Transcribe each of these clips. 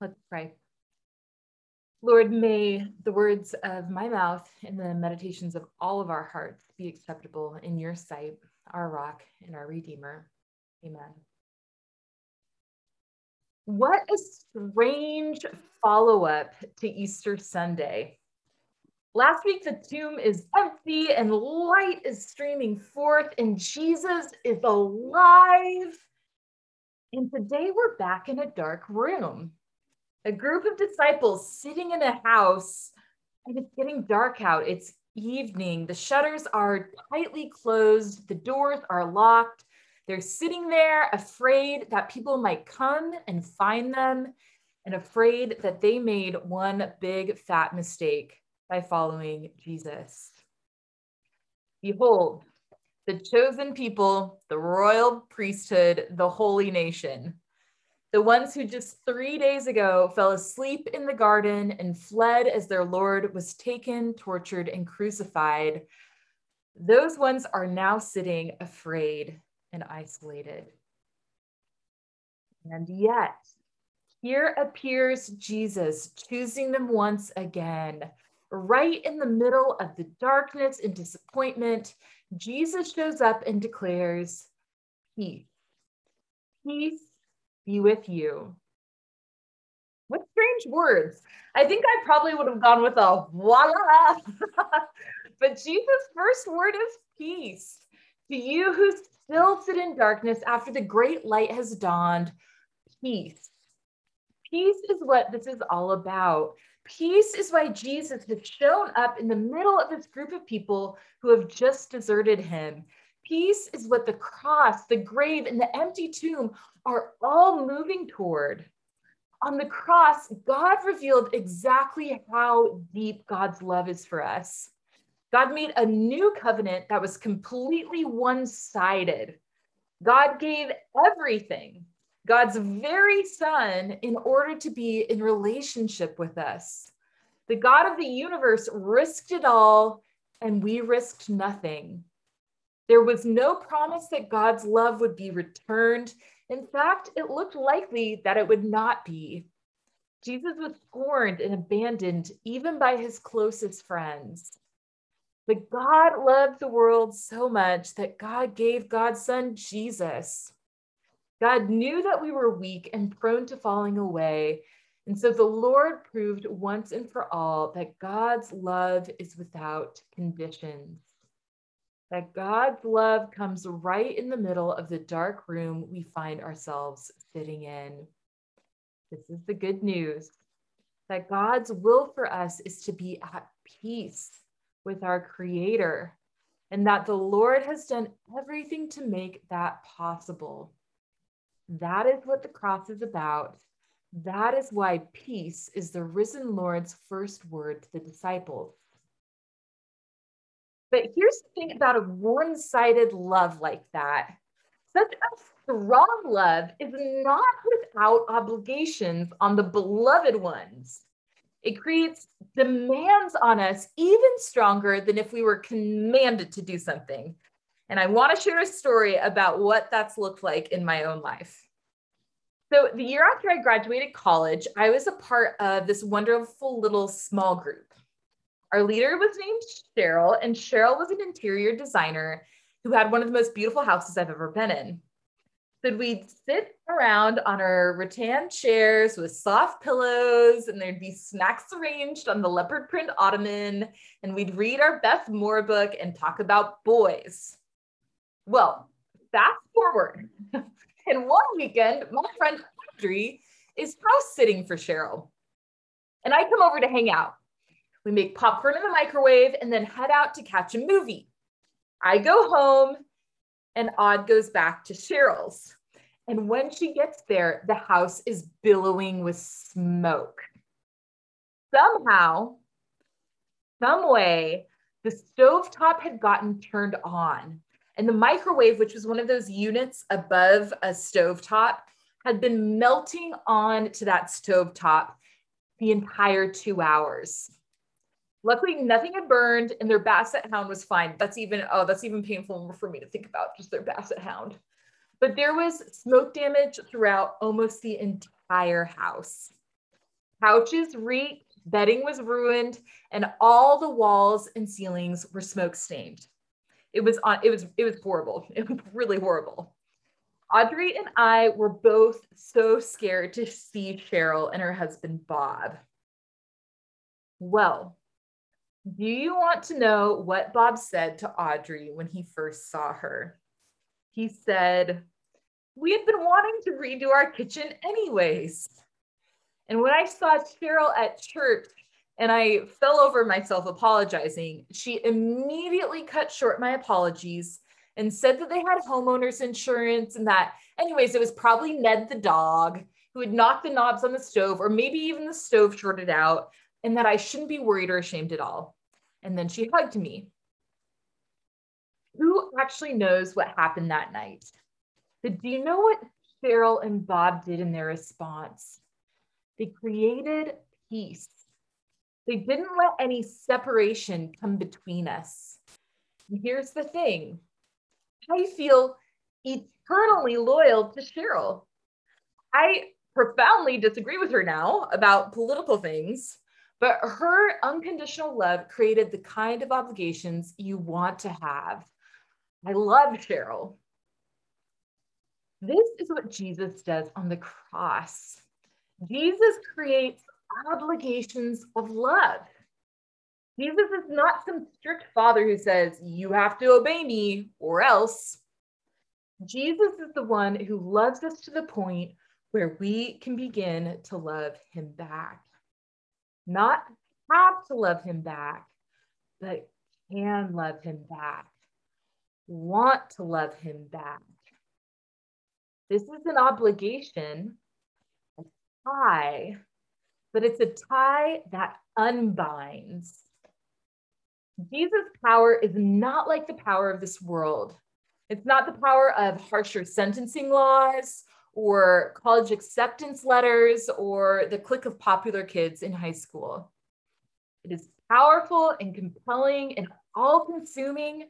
Let's pray. Lord, may the words of my mouth and the meditations of all of our hearts be acceptable in your sight, our rock and our redeemer. Amen. What a strange follow up to Easter Sunday. Last week, the tomb is empty and light is streaming forth, and Jesus is alive. And today, we're back in a dark room a group of disciples sitting in a house and it's getting dark out. It's evening. The shutters are tightly closed, the doors are locked. They're sitting there afraid that people might come and find them and afraid that they made one big fat mistake by following Jesus. Behold, the chosen people, the royal priesthood, the holy nation the ones who just three days ago fell asleep in the garden and fled as their Lord was taken, tortured, and crucified, those ones are now sitting afraid and isolated. And yet, here appears Jesus choosing them once again. Right in the middle of the darkness and disappointment, Jesus shows up and declares, Peace. Peace be with you. What strange words. I think I probably would have gone with a voila. but Jesus' first word is peace. To you who still sit in darkness after the great light has dawned, peace. Peace is what this is all about. Peace is why Jesus has shown up in the middle of this group of people who have just deserted him. Peace is what the cross, the grave, and the empty tomb are all moving toward. On the cross, God revealed exactly how deep God's love is for us. God made a new covenant that was completely one sided. God gave everything, God's very son, in order to be in relationship with us. The God of the universe risked it all, and we risked nothing. There was no promise that God's love would be returned. In fact, it looked likely that it would not be. Jesus was scorned and abandoned even by his closest friends. But God loved the world so much that God gave God's son Jesus. God knew that we were weak and prone to falling away. And so the Lord proved once and for all that God's love is without conditions that God's love comes right in the middle of the dark room we find ourselves sitting in. This is the good news that God's will for us is to be at peace with our Creator, and that the Lord has done everything to make that possible. That is what the cross is about. That is why peace is the risen Lord's first word to the disciples. But here's the thing about a one sided love like that such a strong love is not without obligations on the beloved ones. It creates demands on us even stronger than if we were commanded to do something. And I want to share a story about what that's looked like in my own life. So, the year after I graduated college, I was a part of this wonderful little small group. Our leader was named Cheryl, and Cheryl was an interior designer who had one of the most beautiful houses I've ever been in. So we'd sit around on our rattan chairs with soft pillows, and there'd be snacks arranged on the leopard print ottoman, and we'd read our Beth Moore book and talk about boys. Well, fast forward. and one weekend, my friend Audrey is house sitting for Cheryl. And I come over to hang out. We make popcorn in the microwave and then head out to catch a movie. I go home and Odd goes back to Cheryl's. And when she gets there, the house is billowing with smoke. Somehow, some way, the stove top had gotten turned on. And the microwave, which was one of those units above a stove top, had been melting on to that stove top the entire two hours. Luckily, nothing had burned and their basset hound was fine. That's even, oh, that's even painful for me to think about, just their basset hound. But there was smoke damage throughout almost the entire house. Couches reeked, bedding was ruined, and all the walls and ceilings were smoke stained. It was on it was it was horrible. It was really horrible. Audrey and I were both so scared to see Cheryl and her husband Bob. Well, do you want to know what Bob said to Audrey when he first saw her? He said, We had been wanting to redo our kitchen anyways. And when I saw Cheryl at church and I fell over myself apologizing, she immediately cut short my apologies and said that they had homeowners insurance and that, anyways, it was probably Ned the dog who had knocked the knobs on the stove, or maybe even the stove shorted out, and that I shouldn't be worried or ashamed at all. And then she hugged me. Who actually knows what happened that night? But do you know what Cheryl and Bob did in their response? They created peace. They didn't let any separation come between us. And here's the thing I feel eternally loyal to Cheryl. I profoundly disagree with her now about political things, but her unconditional love created the kind of obligations you want to have. I love Cheryl. This is what Jesus does on the cross. Jesus creates obligations of love. Jesus is not some strict father who says, You have to obey me or else. Jesus is the one who loves us to the point where we can begin to love him back not have to love him back, but can love him back, want to love him back. This is an obligation, a tie, but it's a tie that unbinds. Jesus' power is not like the power of this world. It's not the power of harsher sentencing laws or college acceptance letters or the clique of popular kids in high school. It is powerful and compelling and all consuming,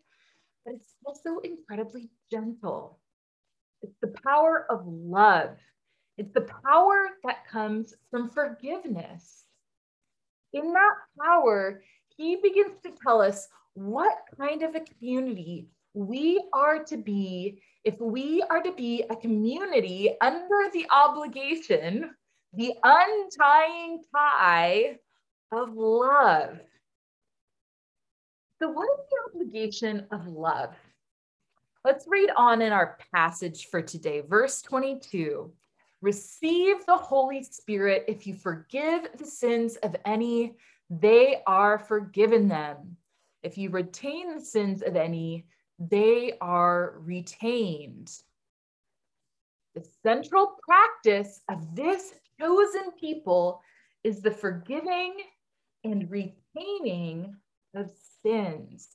but it's also incredibly gentle. It's the power of love. It's the power that comes from forgiveness. In that power, he begins to tell us what kind of a community we are to be if we are to be a community under the obligation, the untying tie of love. So, what is the obligation of love? Let's read on in our passage for today, verse 22. Receive the Holy Spirit if you forgive the sins of any, they are forgiven them. If you retain the sins of any, they are retained. The central practice of this chosen people is the forgiving and retaining of sins.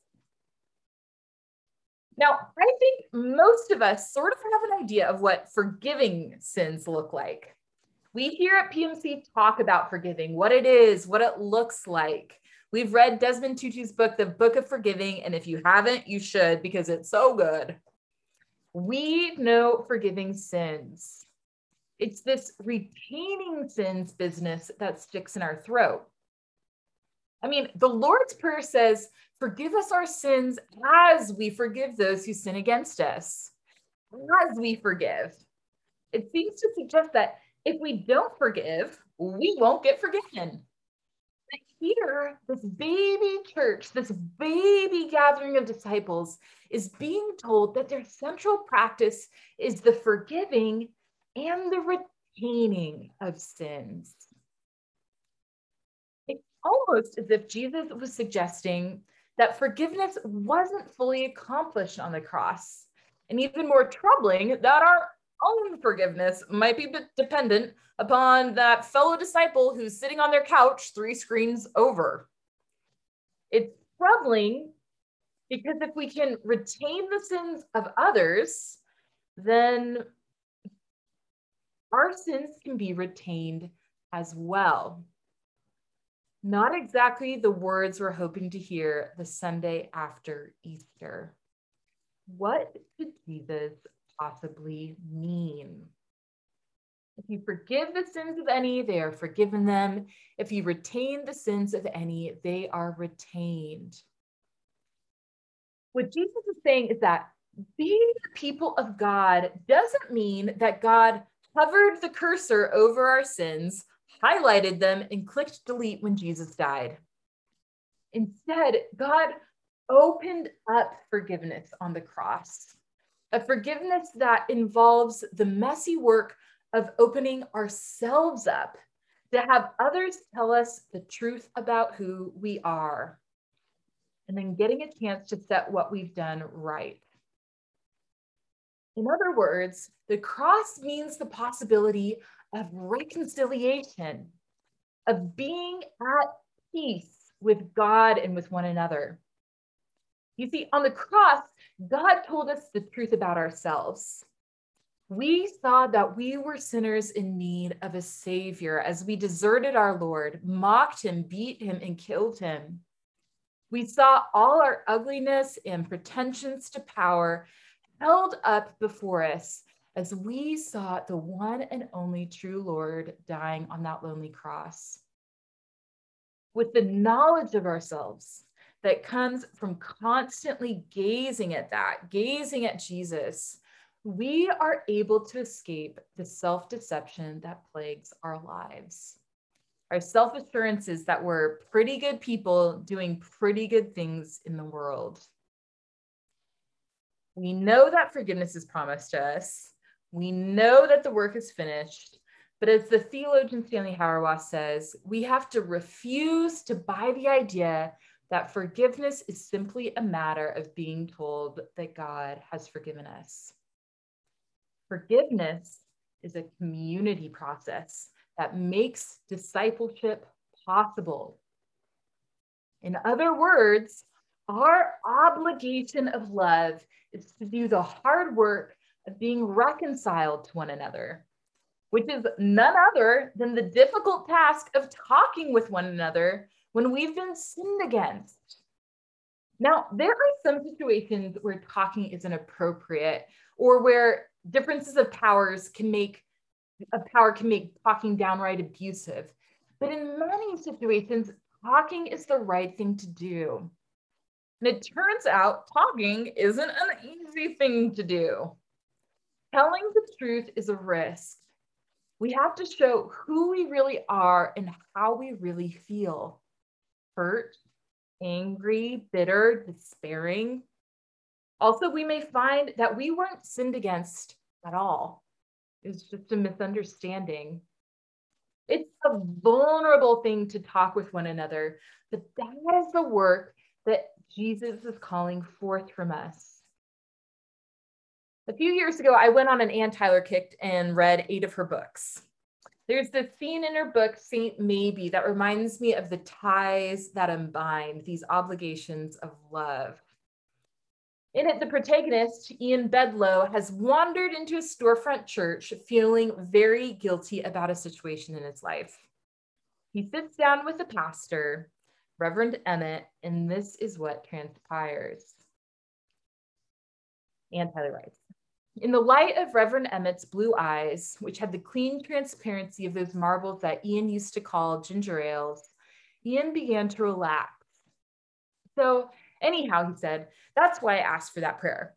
Now, I think most of us sort of have an idea of what forgiving sins look like. We here at PMC talk about forgiving, what it is, what it looks like. We've read Desmond Tutu's book, The Book of Forgiving, and if you haven't, you should because it's so good. We know forgiving sins. It's this retaining sins business that sticks in our throat. I mean, the Lord's Prayer says, Forgive us our sins as we forgive those who sin against us. As we forgive. It seems to suggest that if we don't forgive, we won't get forgiven here, this baby church, this baby gathering of disciples is being told that their central practice is the forgiving and the retaining of sins. It's almost as if Jesus was suggesting that forgiveness wasn't fully accomplished on the cross. And even more troubling, that our own forgiveness might be dependent upon that fellow disciple who's sitting on their couch three screens over. It's troubling because if we can retain the sins of others, then our sins can be retained as well. Not exactly the words we're hoping to hear the Sunday after Easter. What did Jesus possibly mean? If you forgive the sins of any, they are forgiven them. If you retain the sins of any, they are retained. What Jesus is saying is that being the people of God doesn't mean that God hovered the cursor over our sins, highlighted them, and clicked delete when Jesus died. Instead, God opened up forgiveness on the cross, a forgiveness that involves the messy work of opening ourselves up to have others tell us the truth about who we are, and then getting a chance to set what we've done right. In other words, the cross means the possibility of reconciliation, of being at peace with God and with one another. You see, on the cross, God told us the truth about ourselves. We saw that we were sinners in need of a savior as we deserted our Lord, mocked him, beat him, and killed him. We saw all our ugliness and pretensions to power held up before us as we saw the one and only true Lord dying on that lonely cross. With the knowledge of ourselves that comes from constantly gazing at that, gazing at Jesus, we are able to escape the self deception that plagues our lives. Our self assurance is that we're pretty good people doing pretty good things in the world. We know that forgiveness is promised to us. We know that the work is finished. But as the theologian Stanley Hauerwas says, we have to refuse to buy the idea that forgiveness is simply a matter of being told that God has forgiven us. Forgiveness is a community process that makes discipleship possible. In other words, our obligation of love is to do the hard work of being reconciled to one another, which is none other than the difficult task of talking with one another when we've been sinned against. Now, there are some situations where talking isn't appropriate or where differences of powers can make a power can make talking downright abusive. But in many situations, talking is the right thing to do. And it turns out talking isn't an easy thing to do. Telling the truth is a risk. We have to show who we really are and how we really feel hurt, angry, bitter, despairing. Also, we may find that we weren't sinned against at all. It's just a misunderstanding. It's a vulnerable thing to talk with one another, but that is the work that Jesus is calling forth from us. A few years ago, I went on an Anne Tyler kick and read eight of her books. There's this scene in her book, Saint Maybe, that reminds me of the ties that unbind these obligations of love. In it, the protagonist, Ian Bedloe, has wandered into a storefront church feeling very guilty about a situation in his life. He sits down with the pastor Reverend Emmett, and this is what transpires. Anne Tyler writes, in the light of Reverend Emmett's blue eyes, which had the clean transparency of those marbles that Ian used to call ginger ales, Ian began to relax. So, anyhow, he said, that's why I asked for that prayer.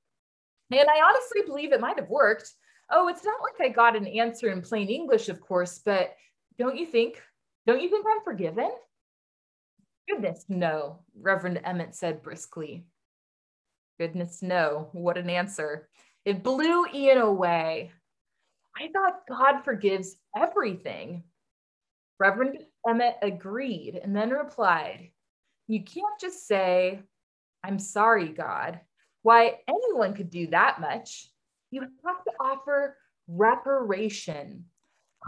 And I honestly believe it might have worked. Oh, it's not like I got an answer in plain English, of course, but don't you think? Don't you think I'm forgiven? Goodness, no, Reverend Emmett said briskly. Goodness, no. What an answer. It blew Ian away. I thought God forgives everything. Reverend Emmett agreed and then replied, You can't just say, I'm sorry, God. Why, anyone could do that much. You have to offer reparation,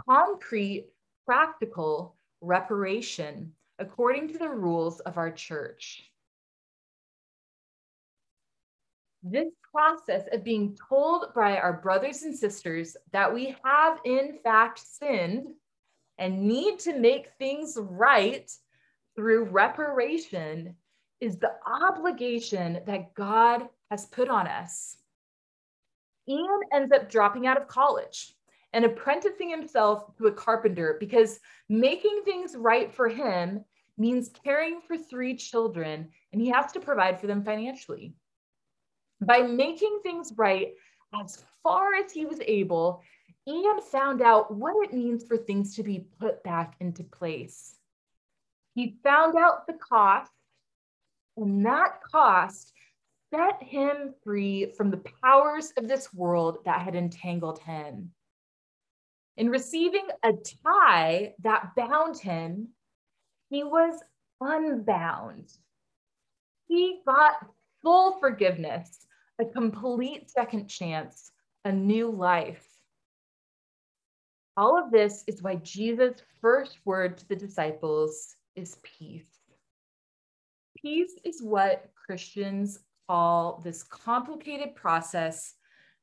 concrete, practical reparation according to the rules of our church. This process of being told by our brothers and sisters that we have in fact sinned and need to make things right through reparation is the obligation that God has put on us. Ian ends up dropping out of college and apprenticing himself to a carpenter because making things right for him means caring for three children and he has to provide for them financially. By making things right as far as he was able, and found out what it means for things to be put back into place. He found out the cost, and that cost set him free from the powers of this world that had entangled him. In receiving a tie that bound him, he was unbound. He got full forgiveness, a complete second chance, a new life. All of this is why Jesus' first word to the disciples is peace. Peace is what Christians call this complicated process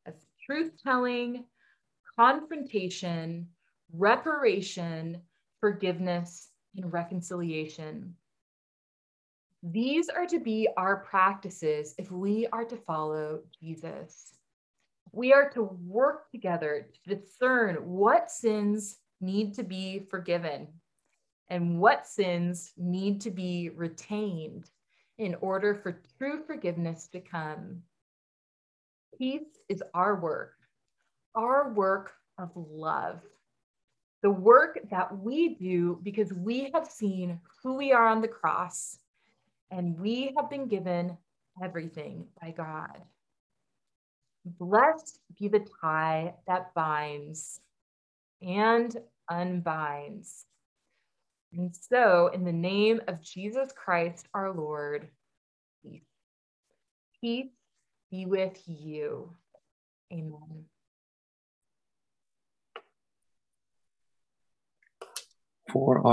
of truth telling, confrontation, reparation, forgiveness, and reconciliation. These are to be our practices if we are to follow Jesus. We are to work together to discern what sins need to be forgiven and what sins need to be retained in order for true forgiveness to come. Peace is our work, our work of love, the work that we do because we have seen who we are on the cross and we have been given everything by God. Blessed be the tie that binds and unbinds. And so, in the name of Jesus Christ our Lord, peace. Peace be with you. Amen. For our